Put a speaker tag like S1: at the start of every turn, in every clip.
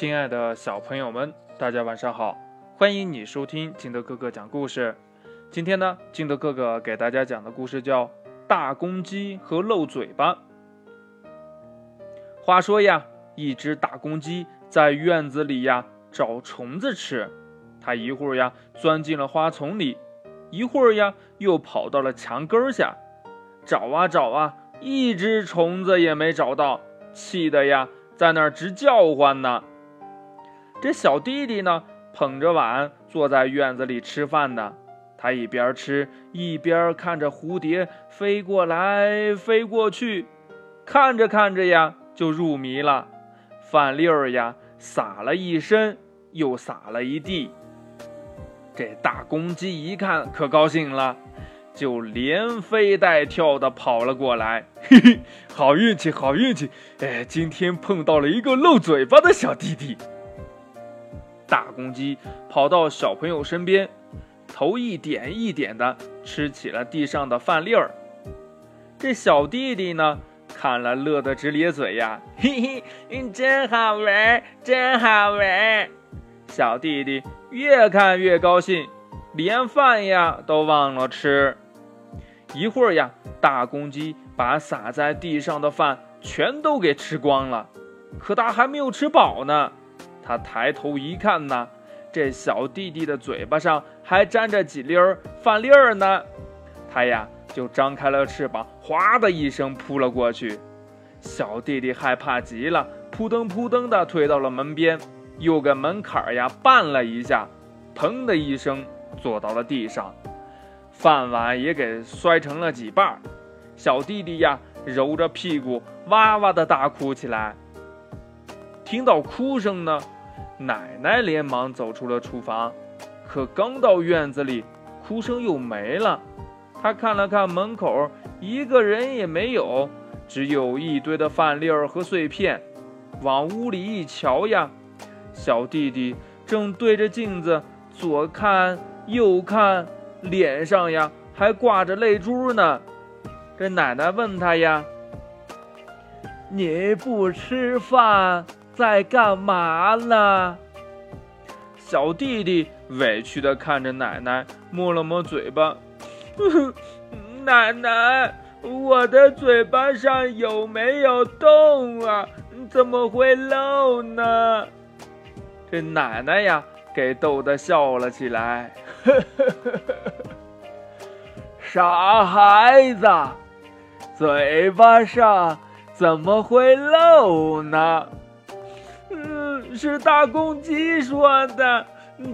S1: 亲爱的小朋友们，大家晚上好！欢迎你收听金德哥哥讲故事。今天呢，金德哥哥给大家讲的故事叫《大公鸡和漏嘴巴》。话说呀，一只大公鸡在院子里呀找虫子吃，它一会儿呀钻进了花丛里，一会儿呀又跑到了墙根下，找啊找啊，一只虫子也没找到，气得呀在那儿直叫唤呢。这小弟弟呢，捧着碗坐在院子里吃饭呢。他一边吃一边看着蝴蝶飞过来飞过去，看着看着呀，就入迷了。饭粒儿呀，撒了一身，又撒了一地。这大公鸡一看可高兴了，就连飞带跳的跑了过来。嘿嘿，好运气，好运气！哎，今天碰到了一个漏嘴巴的小弟弟。大公鸡跑到小朋友身边，头一点一点的吃起了地上的饭粒儿。这小弟弟呢，看了乐得直咧嘴呀，嘿嘿，真好玩，真好玩。小弟弟越看越高兴，连饭呀都忘了吃。一会儿呀，大公鸡把撒在地上的饭全都给吃光了，可他还没有吃饱呢。他抬头一看呐，这小弟弟的嘴巴上还沾着几粒儿饭粒儿呢。他呀就张开了翅膀，哗的一声扑了过去。小弟弟害怕极了，扑腾扑腾的退到了门边，又给门槛呀绊了一下，砰的一声坐到了地上，饭碗也给摔成了几瓣。小弟弟呀揉着屁股哇哇的大哭起来。听到哭声呢。奶奶连忙走出了厨房，可刚到院子里，哭声又没了。她看了看门口，一个人也没有，只有一堆的饭粒儿和碎片。往屋里一瞧呀，小弟弟正对着镜子左看右看，脸上呀还挂着泪珠呢。这奶奶问他呀：“你不吃饭？”在干嘛呢？小弟弟委屈的看着奶奶，摸了摸嘴巴。奶奶，我的嘴巴上有没有洞啊？怎么会漏呢？这奶奶呀，给逗得笑了起来。傻孩子，嘴巴上怎么会漏呢？是大公鸡说的。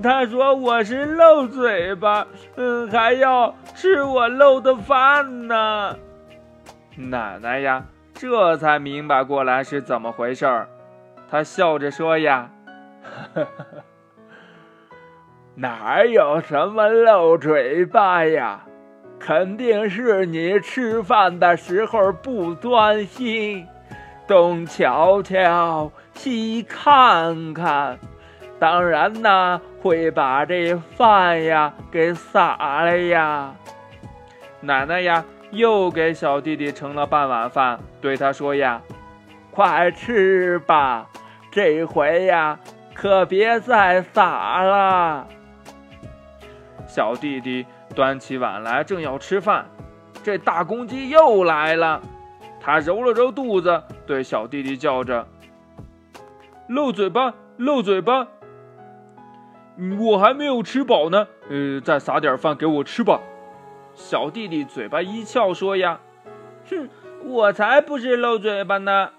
S1: 他说我是漏嘴巴，嗯，还要吃我漏的饭呢。奶奶呀，这才明白过来是怎么回事儿。他笑着说呀：“ 哪有什么漏嘴巴呀？肯定是你吃饭的时候不专心。”东瞧瞧，西看看，当然呢会把这饭呀给洒了呀。奶奶呀，又给小弟弟盛了半碗饭，对他说呀：“快吃吧，这回呀可别再洒了。”小弟弟端起碗来，正要吃饭，这大公鸡又来了。他揉了揉肚子，对小弟弟叫着：“漏嘴巴，漏嘴巴！我还没有吃饱呢，呃，再撒点饭给我吃吧。”小弟弟嘴巴一翘，说：“呀，哼，我才不是漏嘴巴呢！”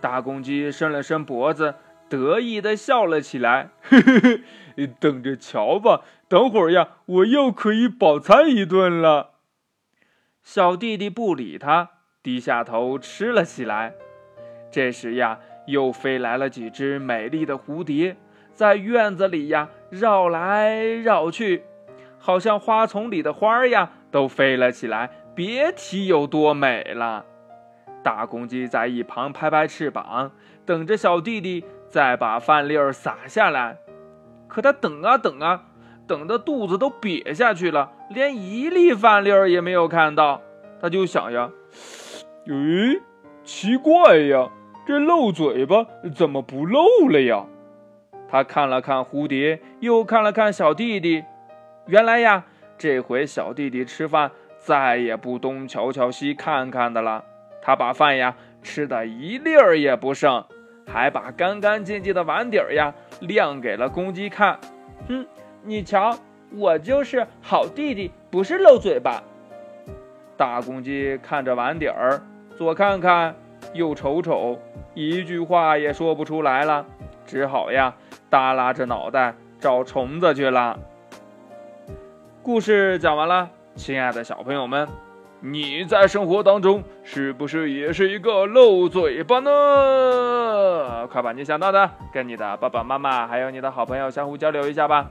S1: 大公鸡伸了伸脖子，得意的笑了起来：“嘿嘿嘿，等着瞧吧，等会儿呀，我又可以饱餐一顿了。”小弟弟不理他。低下头吃了起来。这时呀，又飞来了几只美丽的蝴蝶，在院子里呀绕来绕去，好像花丛里的花儿呀都飞了起来，别提有多美了。大公鸡在一旁拍拍翅膀，等着小弟弟再把饭粒儿撒下来。可他等啊等啊，等的肚子都瘪下去了，连一粒饭粒儿也没有看到。他就想呀。咦，奇怪呀，这漏嘴巴怎么不漏了呀？他看了看蝴蝶，又看了看小弟弟。原来呀，这回小弟弟吃饭再也不东瞧瞧西看看的了。他把饭呀吃的一粒儿也不剩，还把干干净净的碗底儿呀亮给了公鸡看。哼，你瞧，我就是好弟弟，不是漏嘴巴。大公鸡看着碗底儿，左看看，右瞅瞅，一句话也说不出来了，只好呀耷拉着脑袋找虫子去了。故事讲完了，亲爱的小朋友们，你在生活当中是不是也是一个漏嘴巴呢？快把你想到的跟你的爸爸妈妈还有你的好朋友相互交流一下吧。